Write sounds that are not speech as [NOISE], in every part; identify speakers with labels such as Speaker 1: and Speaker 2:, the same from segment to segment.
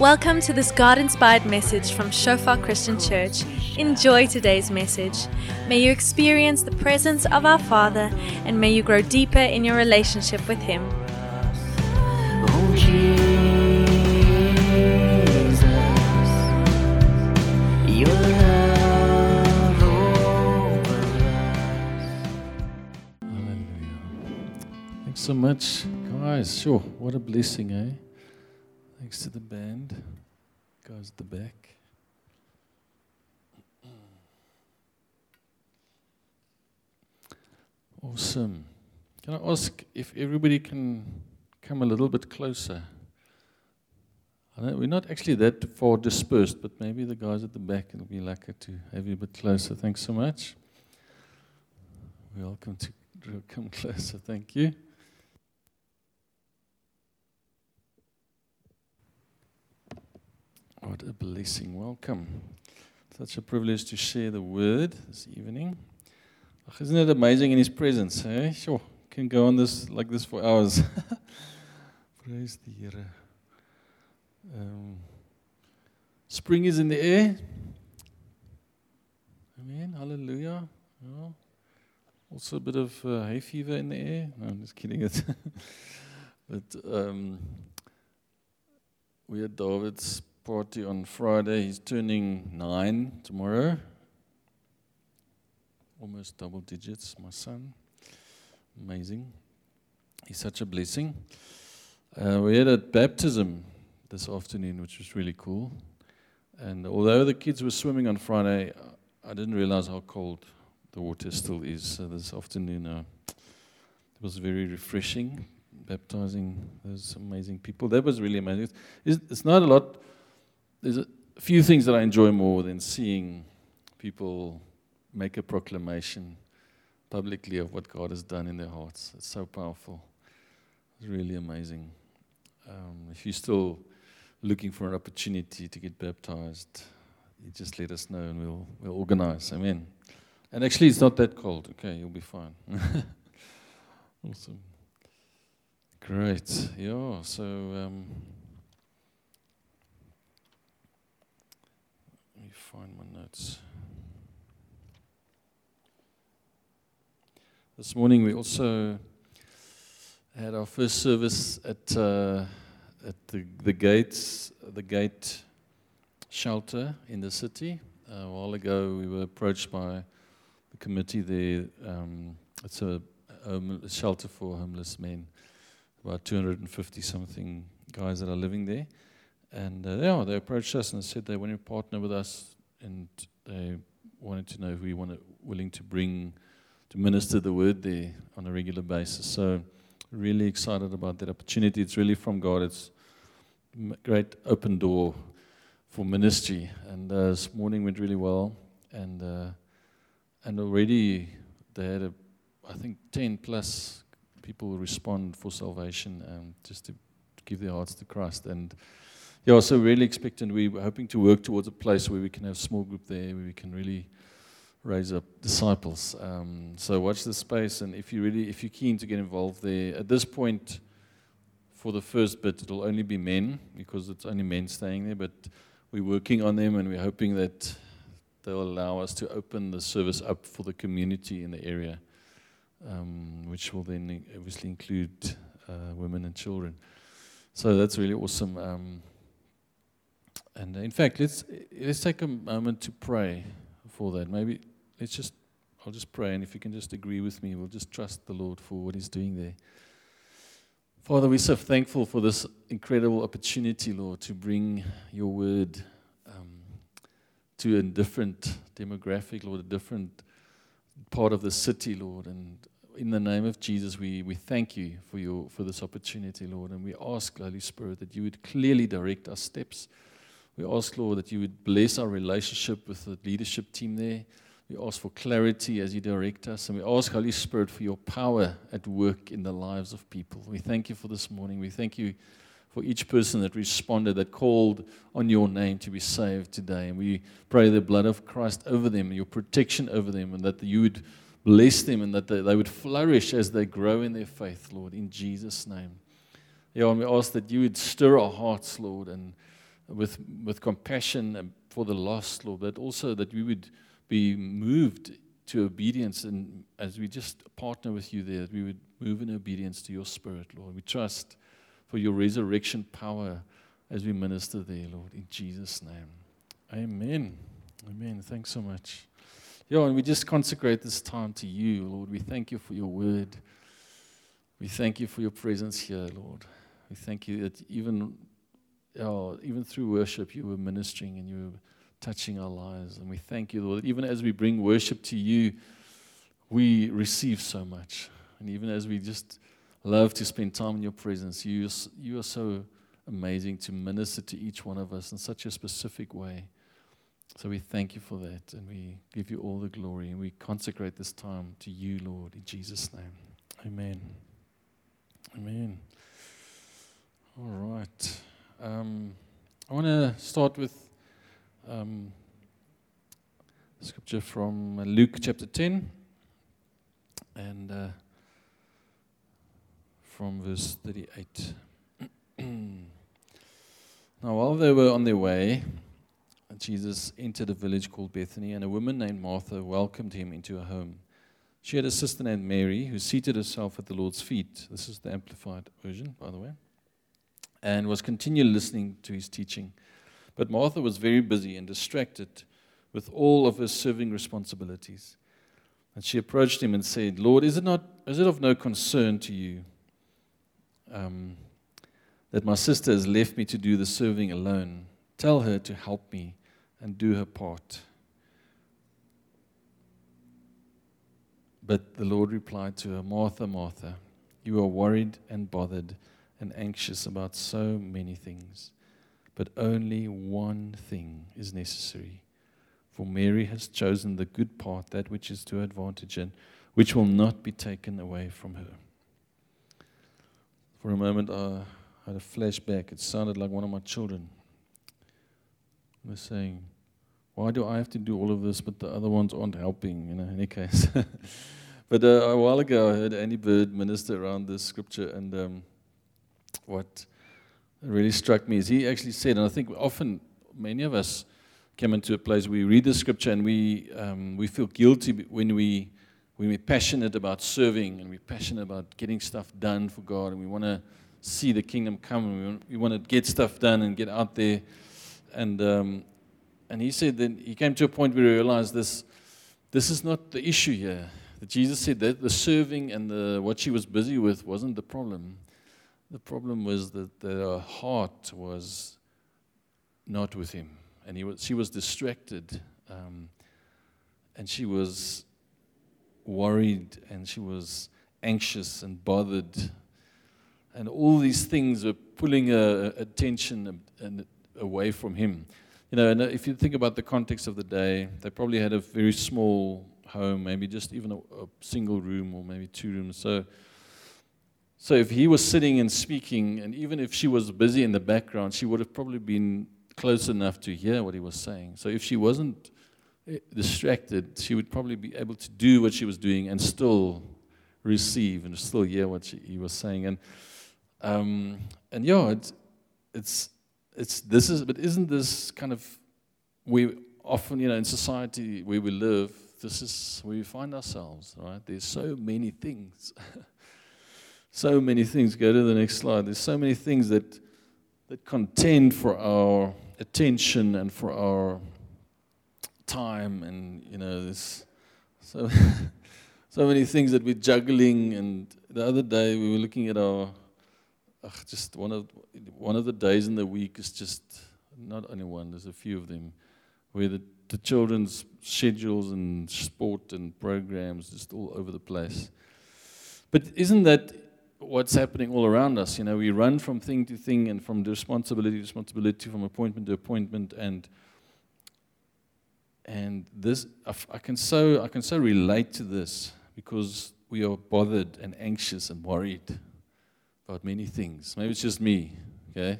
Speaker 1: Welcome to this God inspired message from Shofar Christian Church. Enjoy today's message. May you experience the presence of our Father and may you grow deeper in your relationship with Him.
Speaker 2: Thanks so much, guys. Sure, what a blessing, eh? Thanks to the band, guys at the back. Awesome. Can I ask if everybody can come a little bit closer? We're not actually that far dispersed, but maybe the guys at the back will be lucky to have you a bit closer. Thanks so much. Welcome to [LAUGHS] come closer. Thank you. What a blessing. Welcome. Such a privilege to share the word this evening. Isn't it amazing in his presence? Eh? Sure. Can go on this like this for hours. [LAUGHS] Praise the. Um, spring is in the air. Amen. Hallelujah. Also a bit of uh, hay fever in the air. No, I'm just kidding it. [LAUGHS] but um, we had David's party on Friday. He's turning nine tomorrow. Almost double digits, my son. Amazing. He's such a blessing. Uh, we had a baptism this afternoon, which was really cool. And although the kids were swimming on Friday, I didn't realize how cold the water still is. So this afternoon, uh, it was very refreshing, baptizing those amazing people. That was really amazing. It's, it's not a lot. There's a few things that I enjoy more than seeing people make a proclamation publicly of what God has done in their hearts. It's so powerful. It's really amazing. Um, if you're still looking for an opportunity to get baptized, you just let us know and we'll, we'll organize. Amen. And actually, it's not that cold. Okay, you'll be fine. [LAUGHS] awesome. Great. Yeah, so um, let me find my notes. This morning, we also had our first service at, uh, at the, the gates, the gate shelter in the city. Uh, a while ago, we were approached by the committee there. Um, it's a, a shelter for homeless men, about 250 something guys that are living there. And uh, yeah, they approached us and said they want to partner with us, and they wanted to know if we wanted willing to bring to minister the word there on a regular basis. So, really excited about that opportunity. It's really from God. It's a great open door for ministry. And uh, this morning went really well. And uh, and already they had, a, I think, 10 plus people respond for salvation um, just to give their hearts to Christ. And yeah, so really expectant. We were hoping to work towards a place where we can have a small group there, where we can really raise up disciples. Um, so watch the space, and if you really, if you're keen to get involved there, at this point, for the first bit, it'll only be men because it's only men staying there. But we're working on them, and we're hoping that they'll allow us to open the service up for the community in the area, um, which will then obviously include uh, women and children. So that's really awesome. Um, and in fact, let's let's take a moment to pray for that. Maybe let's just I'll just pray, and if you can just agree with me, we'll just trust the Lord for what He's doing there. Father, we're so thankful for this incredible opportunity, Lord, to bring your word um, to a different demographic, Lord, a different part of the city, Lord. And in the name of Jesus, we, we thank you for, your, for this opportunity, Lord. And we ask, Holy Spirit, that you would clearly direct our steps. We ask, Lord, that you would bless our relationship with the leadership team there. We ask for clarity as you direct us. And we ask, Holy Spirit, for your power at work in the lives of people. We thank you for this morning. We thank you for each person that responded, that called on your name to be saved today. And we pray the blood of Christ over them, your protection over them, and that you would bless them and that they, they would flourish as they grow in their faith, Lord, in Jesus' name. Yeah, and we ask that you would stir our hearts, Lord, and with, with compassion for the lost, Lord, but also that we would be moved to obedience. And as we just partner with you there, we would move in obedience to your spirit, Lord. We trust for your resurrection power as we minister there, Lord, in Jesus' name. Amen. Amen. Thanks so much. Yeah, and we just consecrate this time to you, Lord. We thank you for your word. We thank you for your presence here, Lord. We thank you that even, oh, even through worship, you were ministering and you were touching our lives. And we thank you, Lord, even as we bring worship to you, we receive so much. And even as we just love to spend time in your presence, you, you are so amazing to minister to each one of us in such a specific way. So we thank you for that and we give you all the glory and we consecrate this time to you, Lord, in Jesus' name. Amen. Amen. All right. Um, I want to start with um, scripture from Luke chapter 10 and uh, from verse 38. [CLEARS THROAT] now, while they were on their way, Jesus entered a village called Bethany, and a woman named Martha welcomed him into her home. She had a sister named Mary who seated herself at the Lord's feet. This is the Amplified Version, by the way, and was continually listening to his teaching. But Martha was very busy and distracted with all of her serving responsibilities. And she approached him and said, Lord, is it, not, is it of no concern to you um, that my sister has left me to do the serving alone? Tell her to help me and do her part. But the Lord replied to her, Martha, Martha, you are worried and bothered and anxious about so many things, but only one thing is necessary. For Mary has chosen the good part, that which is to her advantage, and which will not be taken away from her. For a moment, I had a flashback. It sounded like one of my children was saying, why do I have to do all of this, but the other ones aren't helping? You know, in any case. [LAUGHS] but uh, a while ago, I heard Andy Byrd minister around this scripture, and um, what really struck me is he actually said, and I think often many of us come into a place where we read the scripture and we um, we feel guilty when we when we're passionate about serving and we're passionate about getting stuff done for God, and we want to see the kingdom come, and we want, to get stuff done and get out there and um, and he said that he came to a point where he realized this this is not the issue here. That Jesus said that the serving and the what she was busy with wasn't the problem. The problem was that her heart was not with him, and he was, she was distracted, um, and she was worried, and she was anxious and bothered, and all these things were pulling her attention away from him. You know, and if you think about the context of the day, they probably had a very small home, maybe just even a, a single room or maybe two rooms. So, so if he was sitting and speaking, and even if she was busy in the background, she would have probably been close enough to hear what he was saying. So if she wasn't eh, distracted, she would probably be able to do what she was doing and still receive and still hear what she, he was saying. And um, and yeah, it's it's it's this is but isn't this kind of we often you know in society where we live this is where we find ourselves right there's so many things [LAUGHS] so many things go to the next slide there's so many things that that contend for our attention and for our time and you know there's so [LAUGHS] so many things that we're juggling and the other day we were looking at our ugh, just one of one of the days in the week is just not only one. There's a few of them where the, the children's schedules and sport and programs just all over the place. But isn't that what's happening all around us? You know, we run from thing to thing and from responsibility to responsibility, from appointment to appointment, and and this I can so I can so relate to this because we are bothered and anxious and worried about many things. Maybe it's just me, okay?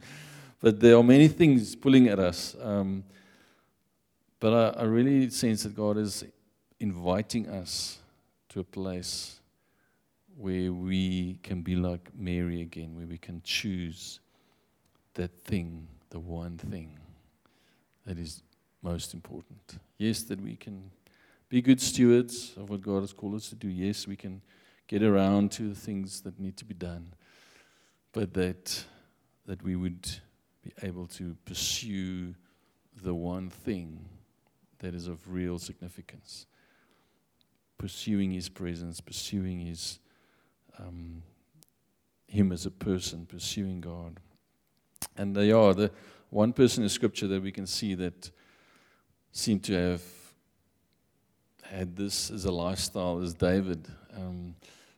Speaker 2: [LAUGHS] but there are many things pulling at us. Um, but I, I really sense that God is inviting us to a place where we can be like Mary again, where we can choose that thing the one thing that is most important. Yes, that we can be good stewards of what God has called us to do. Yes, we can get around to the things that need to be done, but that that we would be able to pursue the one thing that is of real significance. Pursuing His presence, pursuing His um, Him as a person, pursuing God. And they are the one person in Scripture that we can see that seemed to have had this as a lifestyle is David. Um,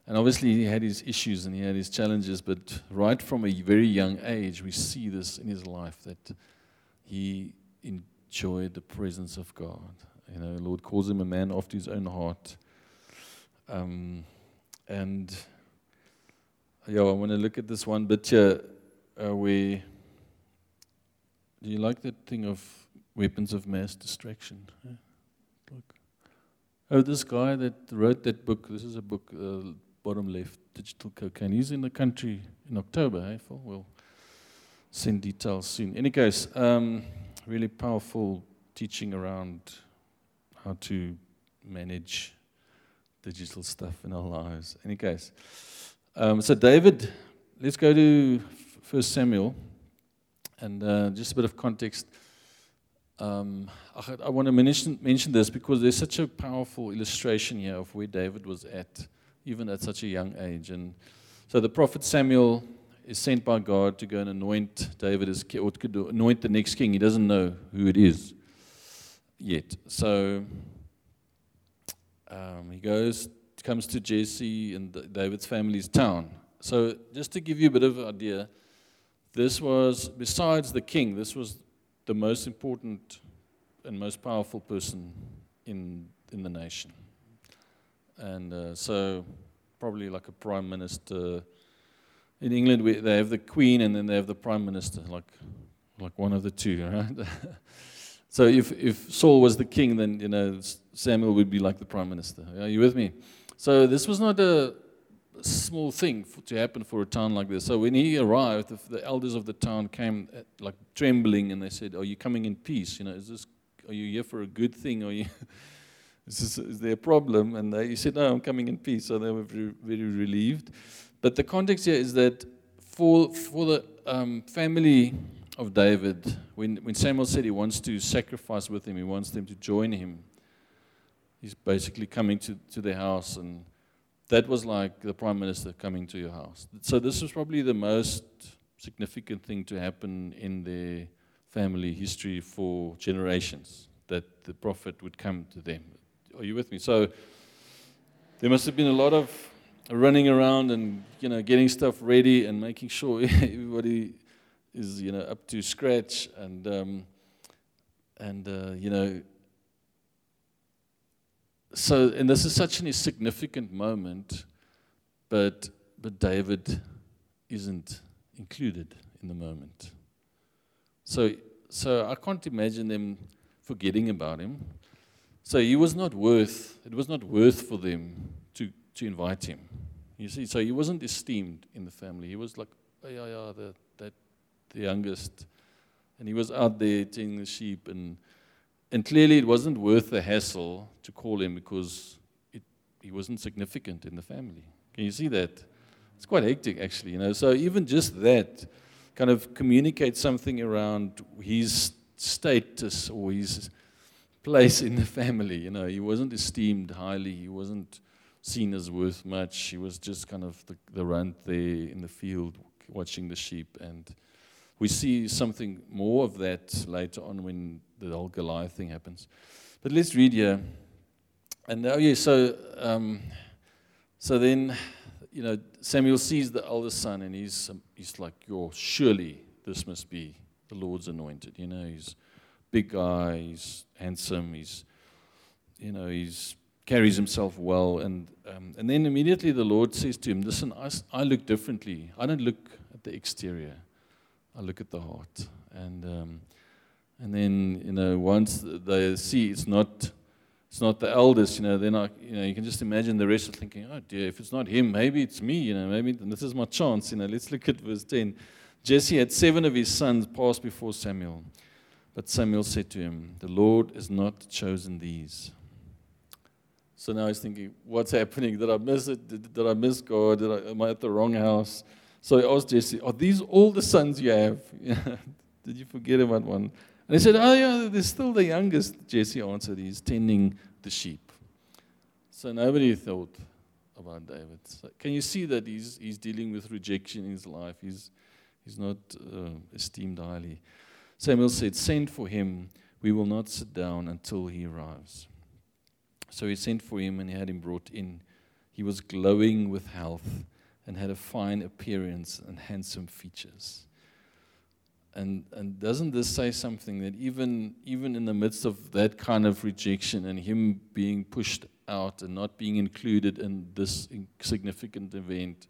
Speaker 2: and obviously, he had his issues and he had his challenges, but right from a very young age, we see this in his life that he enjoyed the presence of God. You know, the Lord calls him a man after his own heart. Um, and yeah, I want to look at this one bit here uh, where. Do you like that thing of weapons of mass? Huh? Look. Oh, this guy that wrote that book, this is a book, uh, bottom left, Digital Cocaine. He's in the country in October, hey, Phil? We'll send details soon. Any case, um, really powerful teaching around how to manage digital stuff in our lives. Any case, um, so David, let's go to First Samuel, and uh, just a bit of context. Um, I, I want to mention, mention this because there's such a powerful illustration here of where David was at, even at such a young age. And so the prophet Samuel is sent by God to go and anoint David as ki- or to anoint the next king. He doesn't know who it is yet. So um, he goes, comes to Jesse and David's family's town. So just to give you a bit of an idea, this was besides the king, this was the most important and most powerful person in in the nation. And uh, so probably like a prime minister. In England, we, they have the queen and then they have the prime minister, like like one of the two, [LAUGHS] right? so if if Saul was the king, then you know Samuel would be like the prime minister. Are you with me? So this was not a small thing for, to happen for a town like this. So when he arrived, the, the elders of the town came at, like trembling and they said, "Are you coming in peace? You know, is this? Are you here for a good thing? Are you?" [LAUGHS] Is, this, is there a problem? And they, he said, No, I'm coming in peace. So they were very, very relieved. But the context here is that for, for the um, family of David, when, when Samuel said he wants to sacrifice with him, he wants them to join him, he's basically coming to, to their house. And that was like the prime minister coming to your house. So this was probably the most significant thing to happen in their family history for generations that the prophet would come to them. Are you with me? So there must have been a lot of running around and you know getting stuff ready and making sure [LAUGHS] everybody is you know up to scratch and um, and uh, you know so and this is such a significant moment but but David isn't included in the moment. So so I can't imagine them forgetting about him. So he was not worth it was not worth for them to to invite him. You see so he wasn't esteemed in the family. He was like oh yeah yeah the that the youngest. And he was out there tending the sheep and and clearly it wasn't worth the hassle to call him because it, he wasn't significant in the family can you see that it's quite hectic actually you know so even just that kind of communicates something around his status or his place in the family. You know, he wasn't esteemed highly. He wasn't seen as worth much. He was just kind of the, the runt there in the field watching the sheep. And we see something more of that later on when the whole Goliath thing happens. But let's read here. And oh yeah, so um, so then you know Samuel sees the eldest son, and he's um, he's like, "Yo, surely this must be the Lord's anointed." You know, he's big guy, he's handsome, he's, you know, he's carries himself well. And, um, and then immediately the Lord says to him, Listen, I, I look differently. I don't look at the exterior, I look at the heart. And, um, and then, you know, once they see it's not. It's not the eldest, you know. Then you know, you can just imagine the rest of thinking, "Oh dear, if it's not him, maybe it's me, you know. Maybe this is my chance, you know." Let's look at verse ten. Jesse had seven of his sons pass before Samuel. But Samuel said to him, The Lord has not chosen these. So now he's thinking, What's happening? Did I miss it? Did, did I miss God? Did I, am I at the wrong house? So he asked Jesse, Are these all the sons you have? [LAUGHS] did you forget about one? And he said, Oh, yeah, there's still the youngest. Jesse answered, He's tending the sheep. So nobody thought about David. So can you see that he's, he's dealing with rejection in his life? He's, he's not uh, esteemed highly. Samuel said, Send for him. We will not sit down until he arrives. So he sent for him and he had him brought in. He was glowing with health and had a fine appearance and handsome features. And, and doesn't this say something that even, even in the midst of that kind of rejection and him being pushed out and not being included in this significant event,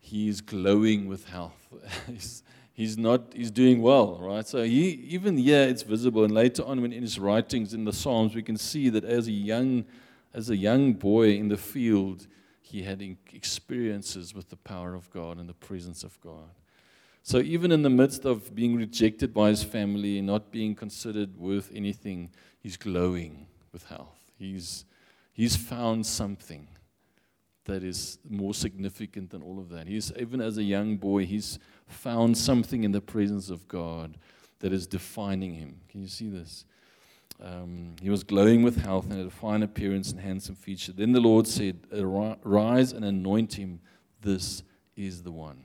Speaker 2: he is glowing with health. [LAUGHS] he's, he's not he's doing well, right? So he even here it's visible, and later on when in his writings in the Psalms, we can see that as a young as a young boy in the field, he had experiences with the power of God and the presence of God. So even in the midst of being rejected by his family, not being considered worth anything, he's glowing with health. He's he's found something that is more significant than all of that. He's even as a young boy, he's found something in the presence of God that is defining him. Can you see this? Um, he was glowing with health and had a fine appearance and handsome feature. Then the Lord said, Arise and anoint him. This is the one.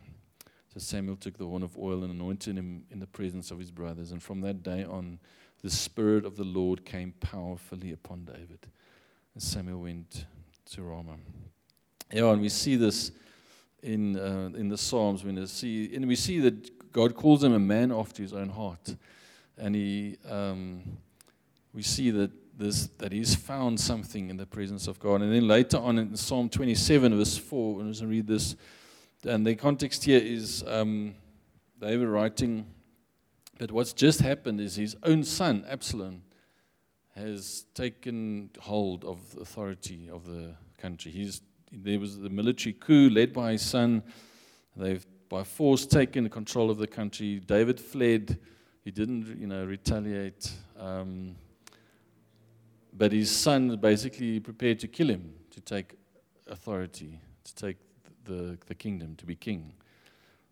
Speaker 2: So Samuel took the horn of oil and anointed him in the presence of his brothers. And from that day on, the Spirit of the Lord came powerfully upon David. And Samuel went to Ramah. Yeah, and we see this in, uh, in the Psalms when see, and we see that God calls him a man after his own heart. And he, um, we see that, this, that he's found something in the presence of God. And then later on in Psalm 27, verse 4, when I read this, and the context here is um, David writing that what's just happened is his own son, Absalom, has taken hold of the authority of the country. He's there was the military coup led by his son. They've by force taken control of the country. David fled. He didn't, you know, retaliate. Um, but his son basically prepared to kill him, to take authority, to take the, the kingdom, to be king.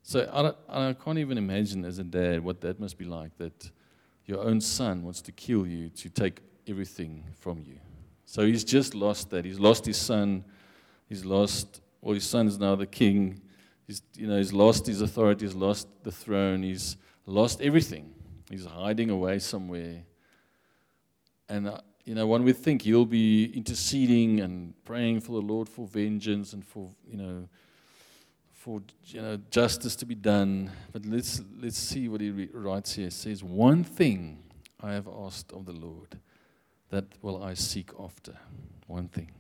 Speaker 2: So I, I can't even imagine as a dad what that must be like that your own son wants to kill you to take everything from you. So he's just lost that. He's lost his son. He's lost, well, his son is now the king. He's, you know, he's lost his authority, he's lost the throne, he's lost everything. He's hiding away somewhere. And, uh, you know, one would think he'll be interceding and praying for the Lord for vengeance and for, you know, for you know justice to be done. But let's let's see what he re- writes here. It says, "One thing I have asked of the Lord, that will I seek after. One thing."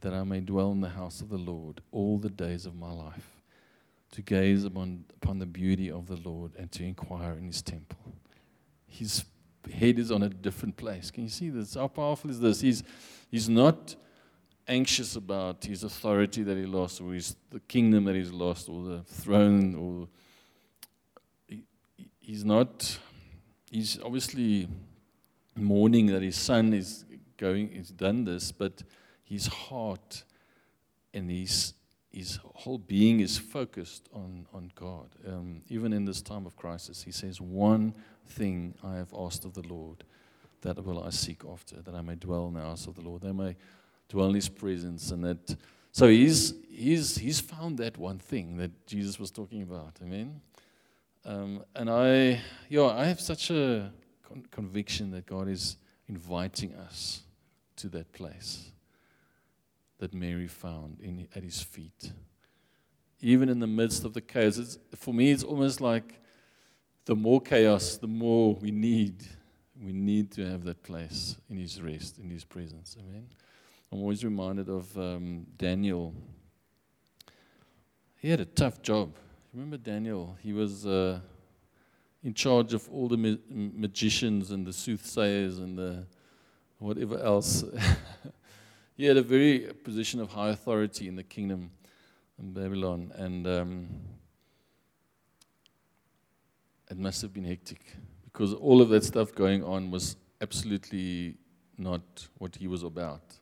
Speaker 2: that I may dwell in the house of the Lord all the days of my life, to gaze upon, upon the beauty of the Lord and to inquire in his temple. His head is on a different place. Can you see this? How powerful is this? He's, he's not anxious about his authority that he lost, or his, the kingdom that he's lost, or the throne, or he, he's not. He's obviously mourning that his son is going, he's done this, but his heart and his, his whole being is focused on, on God. Um, even in this time of crisis, he says, One thing I have asked of the Lord, that will I seek after, that I may dwell in the house of the Lord, that I may dwell in his presence. And that, so he's, he's, he's found that one thing that Jesus was talking about. Amen. Um, and I, yeah, I have such a con- conviction that God is inviting us to that place that Mary found in, at his feet. Even in the midst of the chaos, for me, it's almost like the more chaos, the more we need. We need to have that place in his rest, in his presence. Amen. I'm always reminded of um, Daniel. He had a tough job. Remember Daniel? He was uh, in charge of all the ma- magicians and the soothsayers and the whatever else. [LAUGHS] he had a very position of high authority in the kingdom in Babylon. And um, it must have been hectic because all of that stuff going on was absolutely not what he was about.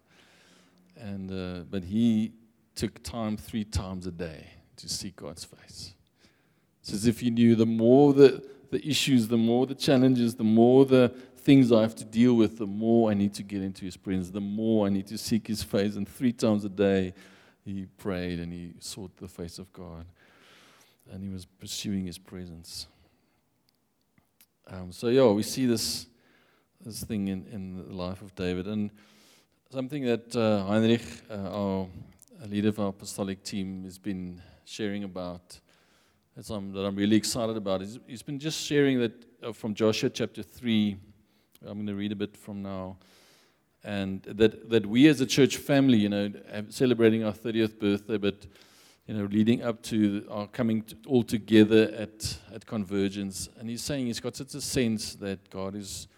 Speaker 2: And uh, but he took time three times a day to seek God's face. It's as if he knew the more the, the issues, the more the challenges, the more the things I have to deal with, the more I need to get into his presence, the more I need to seek his face. And three times a day he prayed and he sought the face of God. And he was pursuing his presence. Um, so yeah, we see this this thing in, in the life of David. And something that uh, Heinrich, uh, our leader of our apostolic team, has been sharing about, that I'm, that I'm really excited about, is he's been just sharing that uh, from Joshua chapter 3. I'm going to read a bit from now. And that, that we as a church family, you know, celebrating our 30th birthday, but you know, leading up to our coming all together at, at Convergence. And he's saying he's got such a sense that God is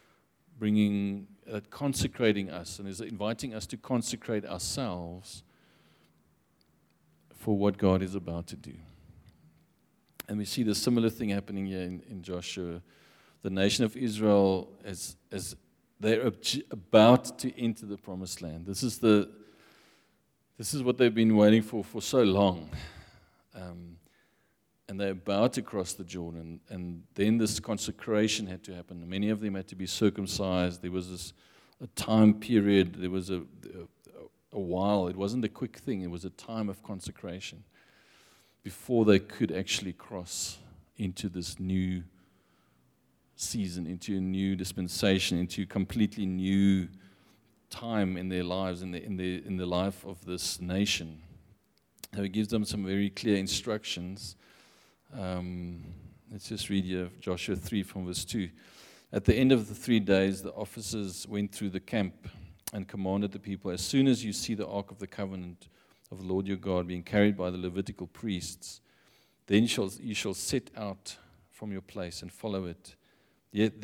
Speaker 2: bringing, uh, consecrating us and is inviting us to consecrate ourselves for what God is about to do. And we see the similar thing happening here in, in Joshua. The nation of Israel, as, as they're about to enter the promised land, this is, the, this is what they've been waiting for for so long. Um, and they're about to cross the Jordan. And then this consecration had to happen. Many of them had to be circumcised. There was this, a time period, there was a, a, a while. It wasn't a quick thing, it was a time of consecration before they could actually cross into this new season, into a new dispensation, into a completely new time in their lives, in the, in the, in the life of this nation. So he gives them some very clear instructions um, let's just read here Joshua 3 from verse 2. At the end of the three days, the officers went through the camp and commanded the people As soon as you see the ark of the covenant of the Lord your God being carried by the Levitical priests, then shall, you shall set out from your place and follow it. Yet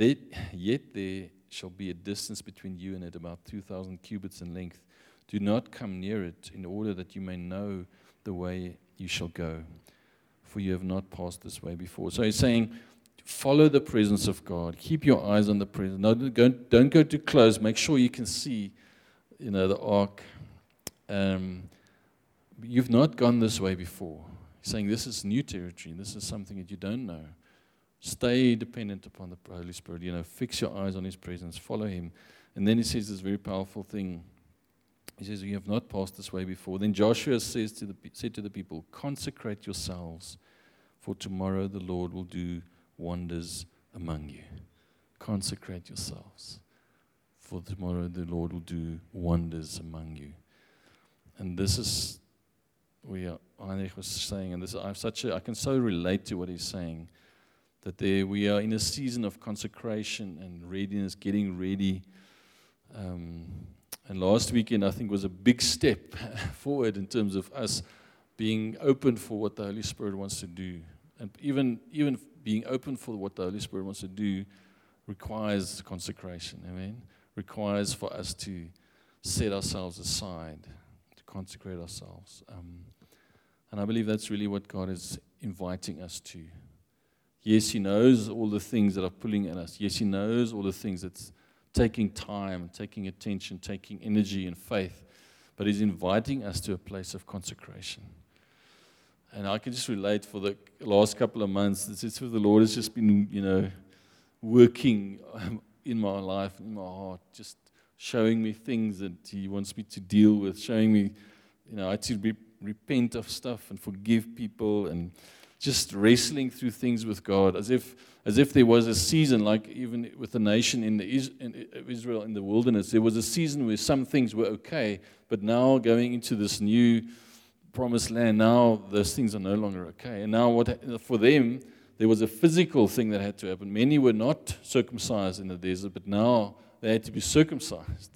Speaker 2: yet there shall be a distance between you and it, about 2,000 cubits in length. Do not come near it, in order that you may know the way you shall go for you have not passed this way before. So he's saying, follow the presence of God. Keep your eyes on the presence. No, don't, don't go too close. Make sure you can see, you know, the ark. Um, you've not gone this way before. He's saying this is new territory. This is something that you don't know. Stay dependent upon the Holy Spirit. You know, fix your eyes on His presence. Follow Him. And then he says this very powerful thing. He says, You have not passed this way before. Then Joshua says to the, said to the people, Consecrate yourselves for tomorrow the Lord will do wonders among you. Consecrate yourselves, for tomorrow the Lord will do wonders among you. And this is, we are, Heinrich was saying, and this I have such a, I can so relate to what he's saying, that there we are in a season of consecration and readiness, getting ready. Um, and last weekend, I think, was a big step [LAUGHS] forward in terms of us being open for what the Holy Spirit wants to do and even, even being open for what the Holy Spirit wants to do requires consecration. Amen. Requires for us to set ourselves aside, to consecrate ourselves. Um, and I believe that's really what God is inviting us to. Yes, He knows all the things that are pulling at us. Yes, He knows all the things that's taking time, taking attention, taking energy and faith. But He's inviting us to a place of consecration. And I can just relate for the last couple of months. It's if the Lord has just been, you know, working um, in my life, in my heart, just showing me things that He wants me to deal with, showing me, you know, I to re- repent of stuff and forgive people and just wrestling through things with God as if, as if there was a season, like even with the nation in, the, in Israel in the wilderness, there was a season where some things were okay, but now going into this new promised land, now those things are no longer okay. And now, what for them, there was a physical thing that had to happen. Many were not circumcised in the desert, but now they had to be circumcised.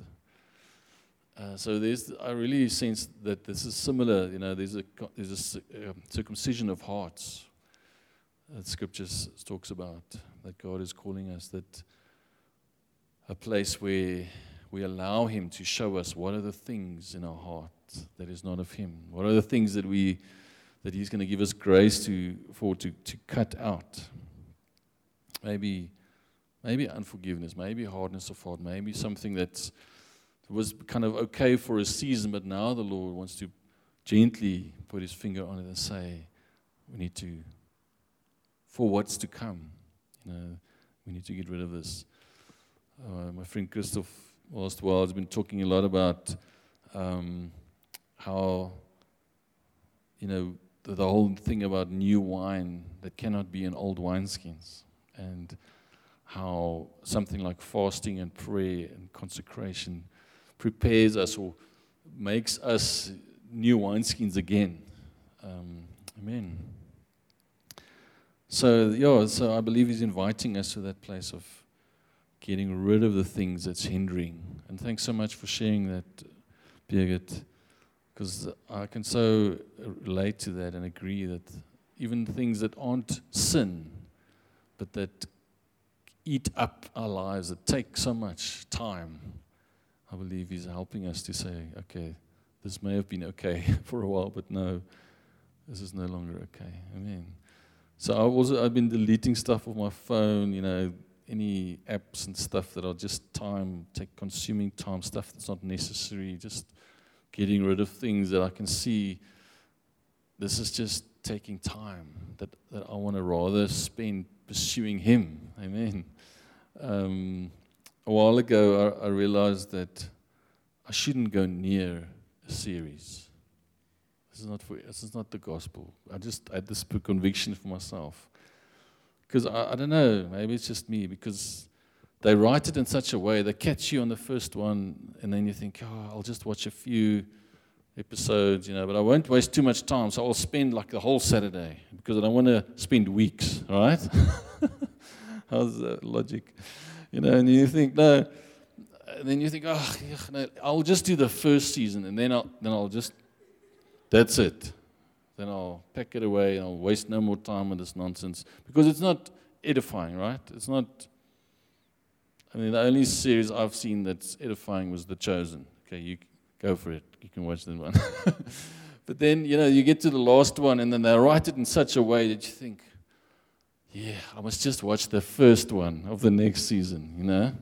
Speaker 2: Uh, so there's, I really sense that this is similar. You know, there's a there's a um, circumcision of hearts that Scripture talks about. That God is calling us that a place where we allow Him to show us what are the things in our heart that is not of Him? What are the things that we that He's going to give us grace to for to, to cut out? maybe, maybe unforgiveness, maybe hardness of heart, maybe something that was kind of okay for a season, but now the Lord wants to gently put His finger on it and say, "We need to, for what's to come, you know, we need to get rid of this." Uh, my friend Christoph last while has been talking a lot about um, how, you know, the, the whole thing about new wine that cannot be in old wineskins, and how something like fasting and prayer and consecration prepares us or makes us new wineskins again. Um, amen. So, yeah, so I believe he's inviting us to that place of getting rid of the things that's hindering. And thanks so much for sharing that, Birgit, because I can so relate to that and agree that even things that aren't sin, but that eat up our lives, that take so much time, I believe He's helping us to say, okay, this may have been okay [LAUGHS] for a while, but no, this is no longer okay. Amen. So I also I've been deleting stuff off my phone, you know, any apps and stuff that are just time, take consuming time, stuff that's not necessary, just getting rid of things that I can see this is just taking time that, that I want to rather spend pursuing Him. Amen. Um, a while ago, I, I realized that I shouldn't go near a series. This is not for. This is not the gospel. I just I had this conviction for myself because I, I don't know. Maybe it's just me because they write it in such a way they catch you on the first one, and then you think, oh, I'll just watch a few episodes, you know, but I won't waste too much time. So I'll spend like the whole Saturday because I don't want to spend weeks, right? [LAUGHS] How's that logic? You know, and you think, no. And then you think, oh, no, I'll just do the first season and then I'll, then I'll just, that's it. Then I'll pack it away and I'll waste no more time on this nonsense because it's not edifying, right? It's not. I mean, the only series I've seen that's edifying was The Chosen. Okay, you go for it. You can watch that one. [LAUGHS] but then, you know, you get to the last one and then they write it in such a way that you think, yeah, I must just watch the first one of the next season, you know?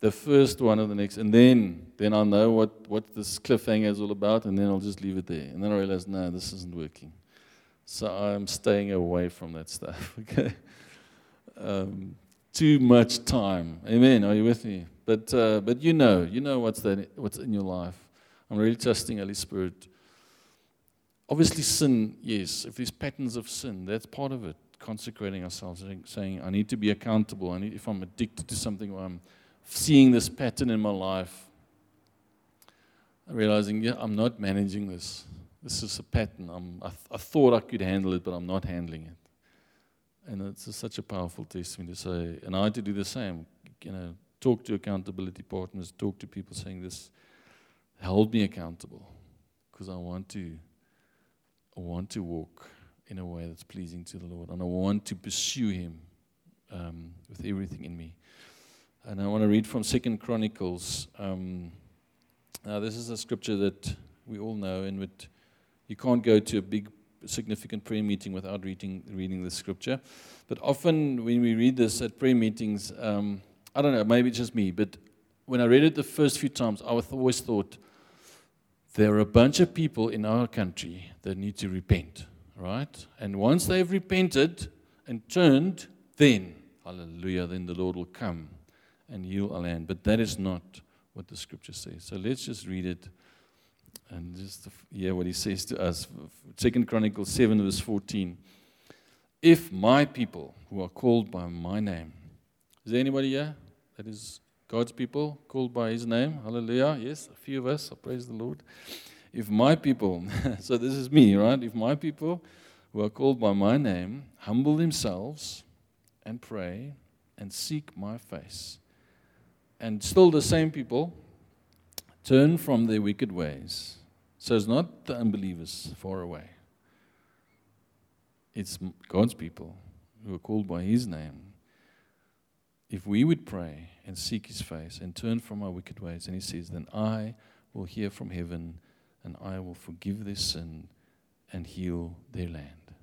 Speaker 2: The first one of the next, and then then I'll know what, what this cliffhanger is all about, and then I'll just leave it there. And then I realize, no, this isn't working. So I'm staying away from that stuff, [LAUGHS] okay? Um, too much time. Amen. Are you with me? But, uh, but you know, you know what's, that, what's in your life. I'm really trusting Holy Spirit. Obviously, sin, yes. If there's patterns of sin, that's part of it. Consecrating ourselves, saying, I need to be accountable. I need, if I'm addicted to something or I'm seeing this pattern in my life, realizing, yeah, I'm not managing this. This is a pattern. I'm, I, th- I thought I could handle it, but I'm not handling it. And it's such a powerful testimony to say, and I had to do the same. You know, talk to accountability partners, talk to people saying this, hold me accountable, because I want to, I want to walk in a way that's pleasing to the Lord, and I want to pursue Him um, with everything in me. And I want to read from Second Chronicles. Um, now, this is a scripture that we all know, and you can't go to a big, significant prayer meeting without reading reading the scripture. But often, when we read this at prayer meetings, um, I don't know, maybe it's just me, but when I read it the first few times, I always thought there are a bunch of people in our country that need to repent, right? And once they've repented and turned, then, hallelujah, then the Lord will come and heal our land. But that is not what the scripture says. So let's just read it and just hear what he says to us. Second Chronicles 7, verse 14. If my people who are called by my name, is there anybody here that is God's people called by his name? Hallelujah. Yes, a few of us. I praise the Lord. If my people, [LAUGHS] so this is me, right? If my people who are called by my name humble themselves and pray and seek my face, and still the same people turn from their wicked ways. So it's not the unbelievers far away, it's God's people who are called by His name. If we would pray and seek His face and turn from our wicked ways, and He says, then I will hear from heaven and I will forgive their sin and heal their land.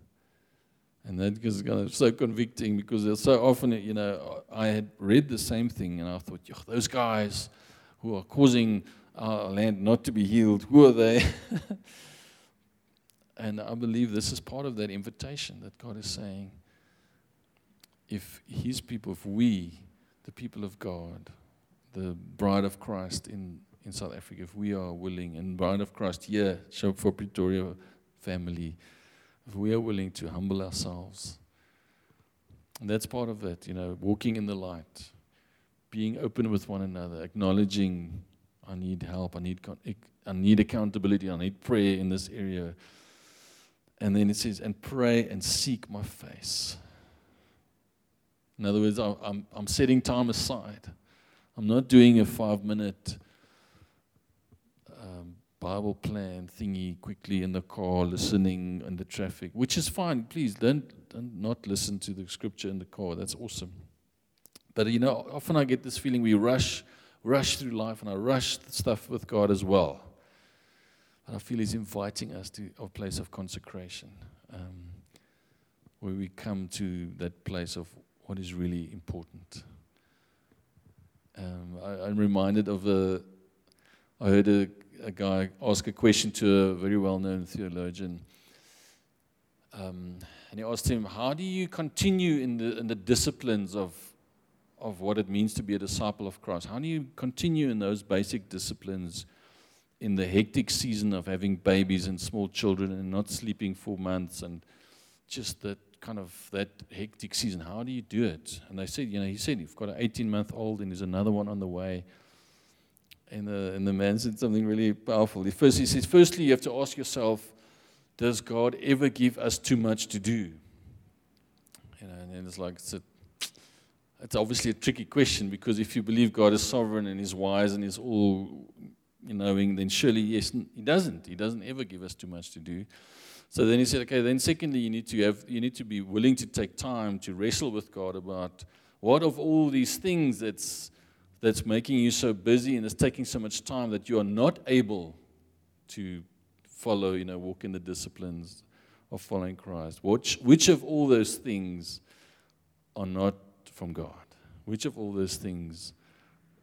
Speaker 2: And that is kind of so convicting because so often, you know, I had read the same thing and I thought, those guys who are causing our land not to be healed, who are they? [LAUGHS] and I believe this is part of that invitation that God is saying. If His people, if we, the people of God, the bride of Christ in, in South Africa, if we are willing, and bride of Christ here, Shofar Pretoria family, if we are willing to humble ourselves, and that's part of that, you know, walking in the light, being open with one another, acknowledging I need help, I need, I need accountability, I need prayer in this area. And then it says, and pray and seek my face. In other words, I'm, I'm, setting time aside. I'm not doing a five minute um, Bible plan thingy quickly in the car, listening in the traffic, which is fine. Please don't, don't not listen to the scripture in the car. That's awesome. But you know, often I get this feeling we rush, rush through life, and I rush stuff with God as well. And I feel He's inviting us to a place of consecration, um, where we come to that place of what is really important. Um, I, I'm reminded of a. I heard a, a guy ask a question to a very well-known theologian, um, and he asked him, "How do you continue in the in the disciplines of of what it means to be a disciple of Christ? How do you continue in those basic disciplines?" in the hectic season of having babies and small children and not sleeping for months and just that kind of that hectic season. How do you do it? And they said, you know, he said, you've got an 18 month old and there's another one on the way. And the, and the man said something really powerful. He first, he says, firstly, you have to ask yourself, does God ever give us too much to do? You know, and then it's like, it's, a, it's obviously a tricky question because if you believe God is sovereign and He's wise and He's all knowing, then surely, yes, He doesn't. He doesn't ever give us too much to do. So then he said, okay, then secondly, you need to have you need to be willing to take time to wrestle with God about what of all these things that's that's making you so busy and it's taking so much time that you are not able to follow, you know, walk in the disciplines of following Christ. Which which of all those things are not from God? Which of all those things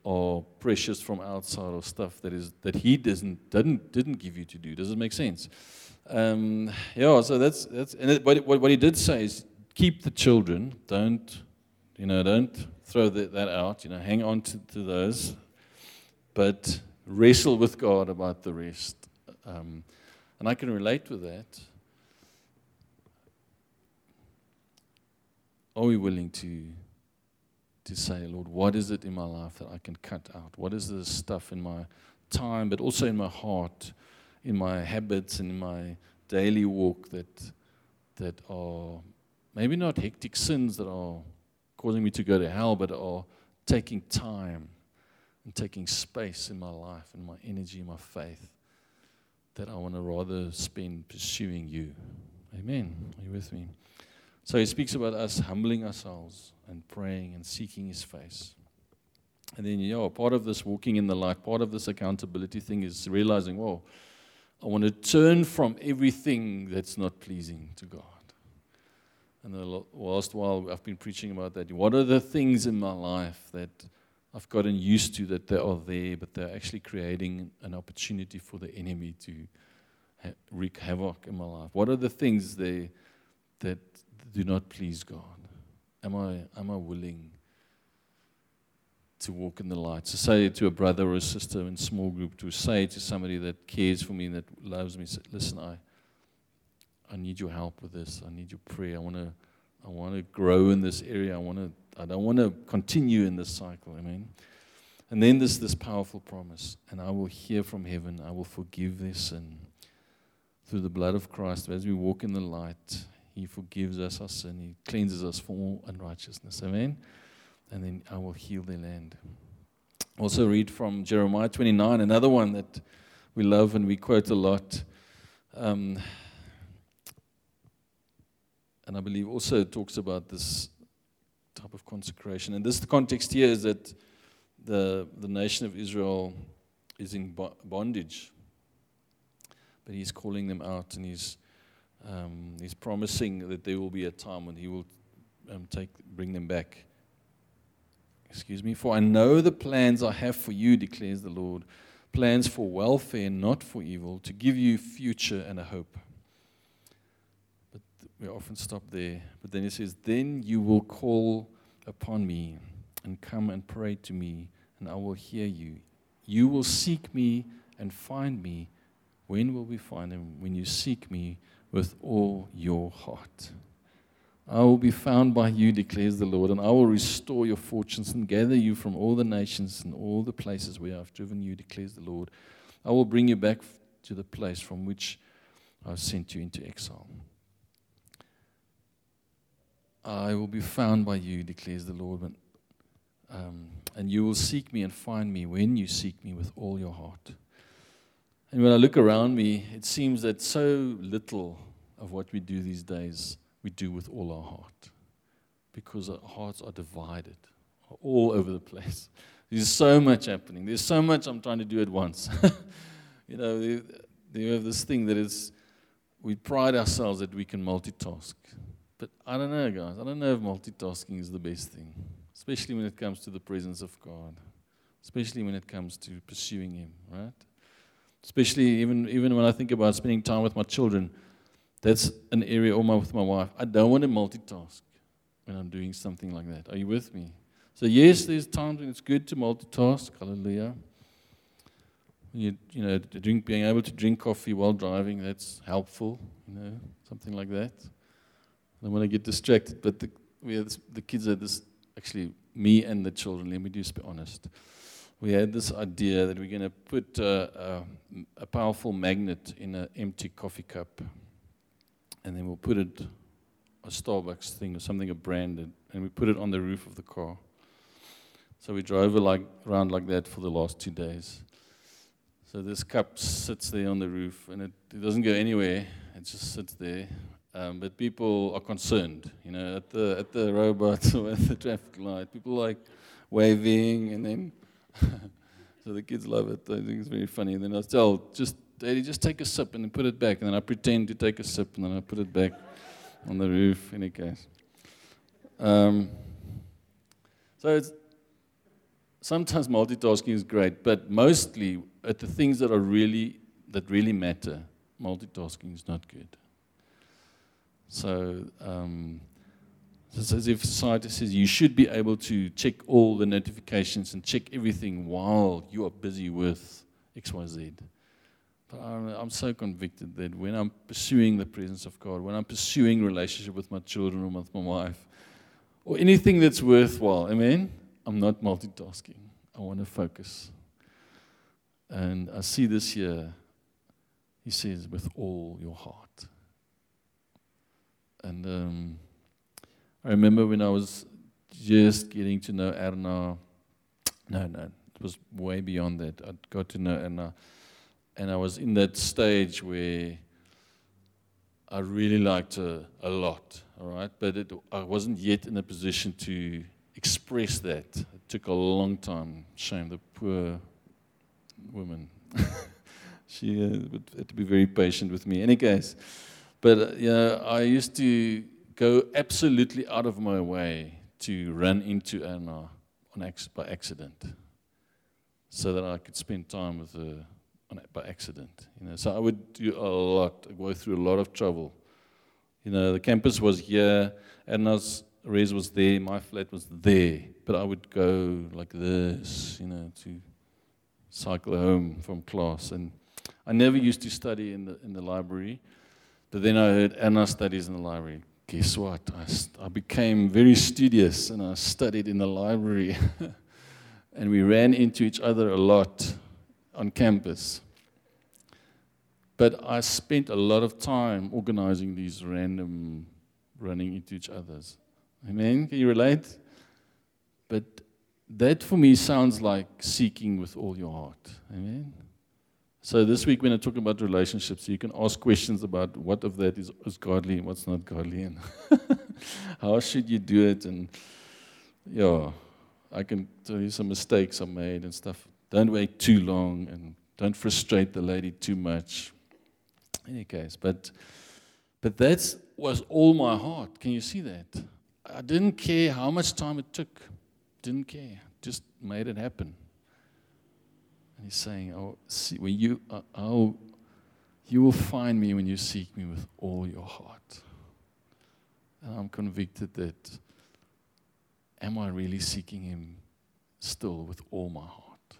Speaker 2: are precious from outside or stuff that is that He doesn't didn't didn't give you to do? Does it make sense? Um, yeah, so that's that's and it, what, what he did say is keep the children. Don't you know? Don't throw the, that out. You know, hang on to, to those, but wrestle with God about the rest. Um, and I can relate with that. Are we willing to to say, Lord, what is it in my life that I can cut out? What is the stuff in my time, but also in my heart? in my habits and in my daily walk that that are maybe not hectic sins that are causing me to go to hell, but are taking time and taking space in my life and my energy, my faith that I want to rather spend pursuing you. Amen. Are you with me? So he speaks about us humbling ourselves and praying and seeking his face. And then, you know, part of this walking in the light, part of this accountability thing is realizing, whoa, I want to turn from everything that's not pleasing to God. And the last while I've been preaching about that. What are the things in my life that I've gotten used to that they are there, but they're actually creating an opportunity for the enemy to ha- wreak havoc in my life? What are the things there that do not please God? Am I, am I willing to walk in the light, to say to a brother or a sister in small group, to say to somebody that cares for me, that loves me, say, listen, I, I need your help with this. I need your prayer. I want to, I want to grow in this area. I want to, I don't want to continue in this cycle. Amen. And then there's this powerful promise, and I will hear from heaven. I will forgive their sin through the blood of Christ. As we walk in the light, He forgives us our sin. He cleanses us from all unrighteousness. Amen and then I will heal the land. Also, read from Jeremiah 29, another one that we love and we quote a lot. Um, and I believe also talks about this type of consecration. And this context here is that the, the nation of Israel is in bondage, but he's calling them out and he's Um, he's promising that there will be a time when he will um, take, bring them back. Excuse me. For I know the plans I have for you, declares the Lord plans for welfare, not for evil, to give you future and a hope. But we often stop there. But then he says, Then you will call upon me and come and pray to me, and I will hear you. You will seek me and find me. When will we find him? When you seek me with all your heart. I will be found by you, declares the Lord, and I will restore your fortunes and gather you from all the nations and all the places where I've driven you, declares the Lord. I will bring you back to the place from which I've sent you into exile. I will be found by you, declares the Lord, um, and you will seek me and find me when you seek me with all your heart. And when I look around me, it seems that so little of what we do these days we do with all our heart because our hearts are divided all over the place. [LAUGHS] There's so much happening. There's so much I'm trying to do at once. [LAUGHS] you know, you have this thing that is, we pride ourselves that we can multitask. But I don't know, guys. I don't know if multitasking is the best thing, especially when it comes to the presence of God, especially when it comes to pursuing Him, right? Especially even, even when I think about spending time with my children, that's an area, or my, with my wife. I don't want to multitask when I'm doing something like that. Are you with me? So, yes, there's times when it's good to multitask. Hallelujah. You, you know, drink, being able to drink coffee while driving, that's helpful, you know, something like that. I don't want to get distracted, but the, we this, the kids had this, actually, me and the children, let me just be honest. We had this idea that we're going to put uh, a, a powerful magnet in an empty coffee cup and then we'll put it a Starbucks thing or something a branded, and we put it on the roof of the car. So we drove like, around like that for the last two days. So this cup sits there on the roof, and it, it doesn't go anywhere. It just sits there. Um, but people are concerned, you know, at the at the robots [LAUGHS] or at the traffic light. People like waving, and then [LAUGHS] so the kids love it. I think it's very funny. And then I tell, just Daddy, just take a sip and then put it back. And then I pretend to take a sip and then I put it back [LAUGHS] on the roof, in any case. Um, so it's, sometimes multitasking is great, but mostly at the things that are really, that really matter, multitasking is not good. So, um, it's as if society says you should be able to check all the notifications and check everything while you are busy with XYZ. But I'm, so convicted that when I'm pursuing the presence of God, when I'm pursuing relationship with my children or with my wife, or anything that's worthwhile, amen, I'm not multitasking. I want to focus. And I see this here, he says, with all your heart. And um, I remember when I was just getting to know Erna, no, no, it was way beyond that. I got to know Erna and I was in that stage where I really liked her a lot, all right? But it, I wasn't yet in a position to express that. It took a long time. Shame, the poor woman. [LAUGHS] she uh, had to be very patient with me. Any case, but uh, yeah, I used to go absolutely out of my way to run into Anna on ac- by accident, so that I could spend time with her by accident. You know, so I would do a lot, go through a lot of trouble. You know, the campus was here, Anna's res was there, my flat was there, but I would go like this, you know, to cycle home from class. And I never used to study in the in the library, but then I heard Anna studies in the library. Guess what? I, I became very studious and I studied in the library. [LAUGHS] and we ran into each other a lot on campus. But I spent a lot of time organizing these random running into each other's. Amen? Can you relate? But that for me sounds like seeking with all your heart. Amen? So this week, when I talk about relationships, you can ask questions about what of that is, is godly and what's not godly, and [LAUGHS] how should you do it, and yeah, I can tell you some mistakes I made and stuff. Don't wait too long and don't frustrate the lady too much. In any case, but But that was all my heart. Can you see that? I didn't care how much time it took. Didn't care. Just made it happen. And he's saying, "Oh, see, when you, uh, oh, you will find me when you seek me with all your heart." And I'm convicted that, am I really seeking Him still with all my heart?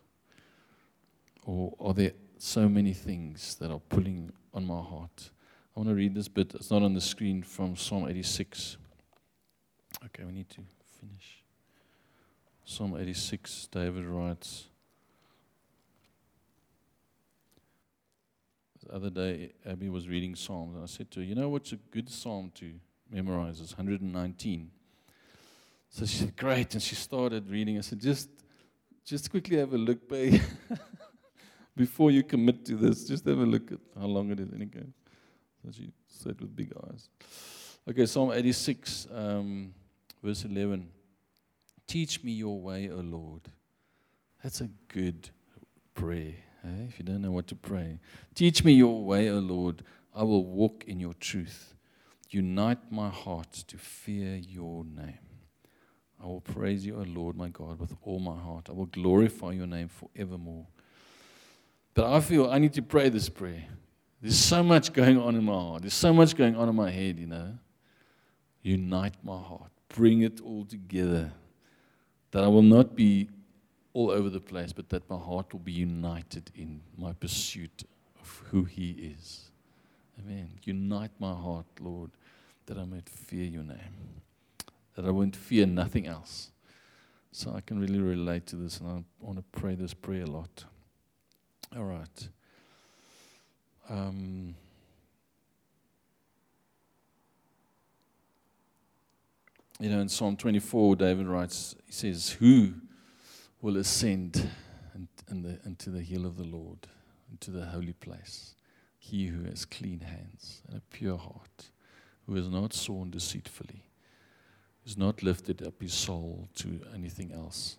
Speaker 2: Or are there so many things that are pulling on my heart? I want to read this bit. It's not on the screen from Psalm 86. Okay, we need to finish. Psalm 86, David writes. Other day, Abby was reading Psalms, and I said to her, You know what's a good psalm to memorize? It's 119. So she said, Great. And she started reading. I said, Just, just quickly have a look, babe. [LAUGHS] Before you commit to this, just have a look at how long it is. And goes. So she said with big eyes. Okay, Psalm 86, um, verse 11. Teach me your way, O Lord. That's a good prayer. If you don't know what to pray, teach me your way, O Lord. I will walk in your truth. Unite my heart to fear your name. I will praise you, O Lord, my God, with all my heart. I will glorify your name forevermore. But I feel I need to pray this prayer. There's so much going on in my heart. There's so much going on in my head, you know. Unite my heart. Bring it all together. That I will not be all over the place, but that my heart will be united in my pursuit of who He is. Amen. Unite my heart, Lord, that I might fear your name, that I won't fear nothing else. So I can really relate to this, and I want to pray this prayer a lot. All right. Um, you know, in Psalm 24, David writes, he says, Who will ascend in, the, into the hill of the Lord, into the holy place? He who has clean hands and a pure heart, who has not sworn deceitfully, who has not lifted up his soul to anything else.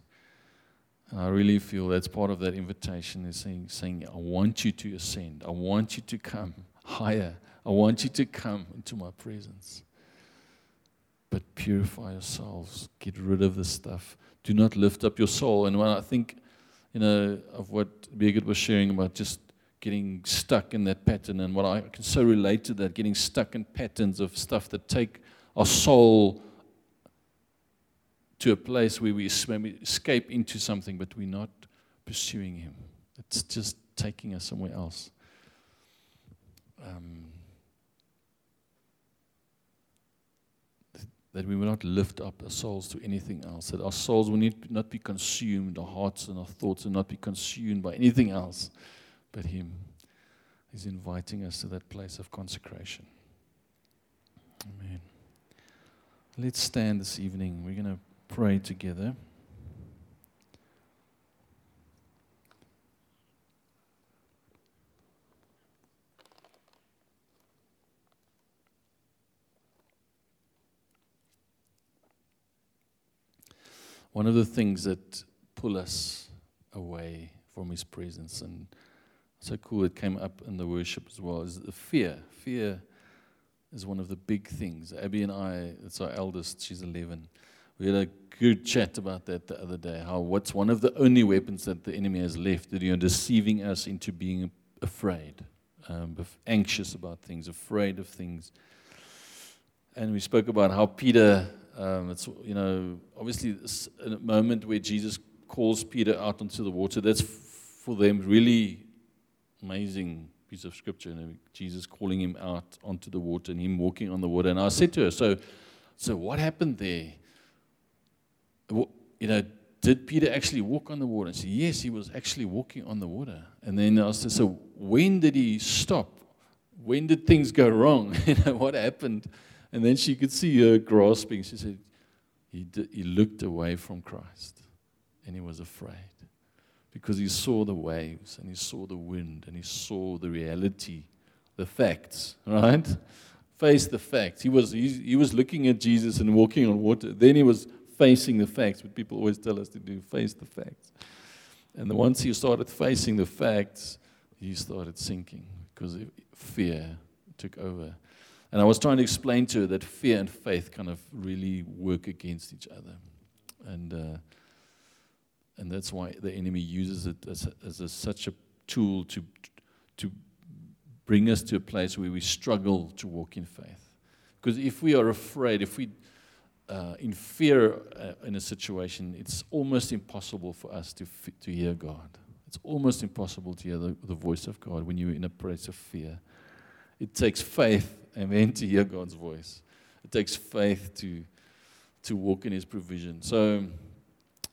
Speaker 2: And I really feel that's part of that invitation is saying, saying, I want you to ascend. I want you to come higher. I want you to come into my presence. But purify yourselves. Get rid of this stuff. Do not lift up your soul. And when I think, you know, of what Birgit was sharing about just getting stuck in that pattern and what I can so relate to that, getting stuck in patterns of stuff that take our soul to a place where we escape into something, but we're not pursuing Him. It's just taking us somewhere else. Um, that we will not lift up our souls to anything else, that our souls will need, not be consumed, our hearts and our thoughts will not be consumed by anything else but Him. He's inviting us to that place of consecration. Amen. Let's stand this evening. We're going to pray together. One of the things that pull us away from His presence, and so cool it came up in the worship as well, is the fear. Fear is one of the big things. Abby and I, it's our eldest, she's 11. We had a good chat about that the other day. How what's one of the only weapons that the enemy has left that you're deceiving us into being afraid, um, anxious about things, afraid of things. And we spoke about how Peter um, it's, you know, obviously a moment where Jesus calls Peter out onto the water. That's for them really amazing piece of scripture. You know, Jesus calling him out onto the water and him walking on the water. And I said to her, so, so what happened there? You know, did Peter actually walk on the water? And she said, yes, he was actually walking on the water. And then I said, so when did he stop? When did things go wrong? [LAUGHS] you know, what happened? And then she could see her grasping. She said, he, did, he looked away from Christ and he was afraid because he saw the waves and he saw the wind and he saw the reality, the facts, right? Face the facts. He was, he, he was looking at Jesus and walking on water. Then he was facing the facts, what people always tell us to do face the facts. And once he started facing the facts, he started sinking because fear took over. And I was trying to explain to her that fear and faith kind of really work against each other. And, uh, and that's why the enemy uses it as, a, as a, such a tool to, to bring us to a place where we struggle to walk in faith. Because if we are afraid, if we uh, in fear uh, in a situation, it's almost impossible for us to, f- to hear God. It's almost impossible to hear the, the voice of God when you're in a place of fear. It takes faith, amen, to hear God's voice. It takes faith to, to walk in His provision. So,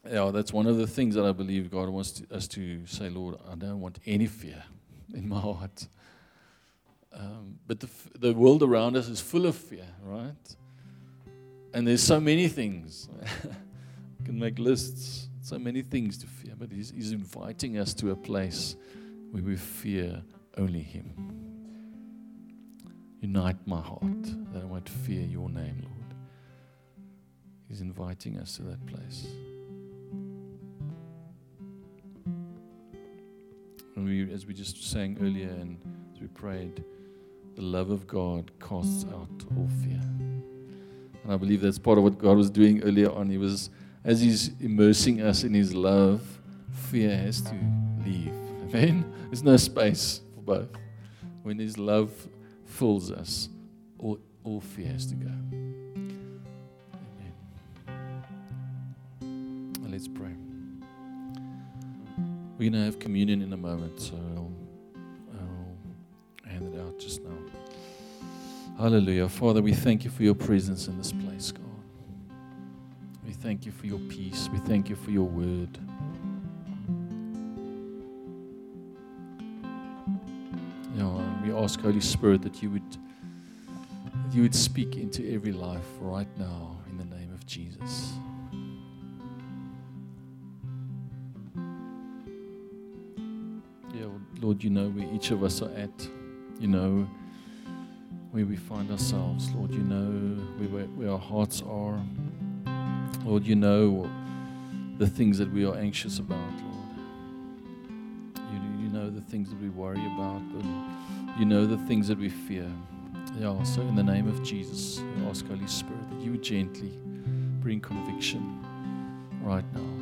Speaker 2: yeah, that's one of the things that I believe God wants to, us to say, Lord, I don't want any fear in my heart. Um, but the, the world around us is full of fear, right? And there's so many things. [LAUGHS] I can make lists, so many things to fear, but he's, he's inviting us to a place where we fear only Him. Unite my heart that I might fear your name, Lord. He's inviting us to that place. And we, as we just sang earlier and as we prayed, the love of God casts out all fear. And I believe that's part of what God was doing earlier on. He was, as He's immersing us in His love, fear has to leave. Amen? There's no space for both. When His love fills us, all, all fear has to go. Amen. Let's pray. We're going to have communion in a moment, so I'll, I'll hand it out just now. Hallelujah. Father, we thank you for your presence in this place, God. We thank you for your peace. We thank you for your word. Ask, Holy Spirit, that you would that you would speak into every life right now in the name of Jesus. Yeah, Lord, you know where each of us are at. You know where we find ourselves. Lord, you know where, where our hearts are. Lord, you know the things that we are anxious about, Lord. You, you know the things that we worry about, and you know the things that we fear. Yeah, so in the name of Jesus, we ask, Holy Spirit, that you gently bring conviction right now.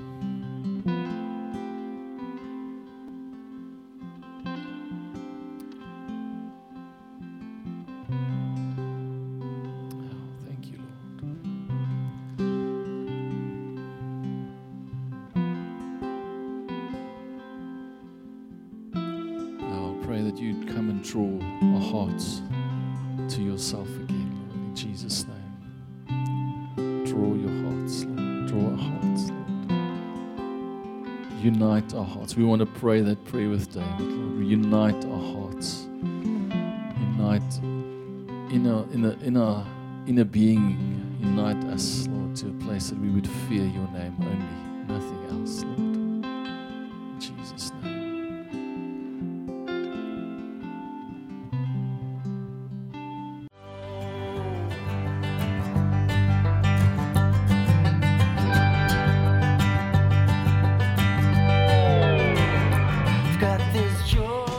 Speaker 2: We want to pray that prayer with David, Lord. Unite our hearts. Unite in our, in our, in our inner being. Unite us, Lord, to a place that we would fear your name only,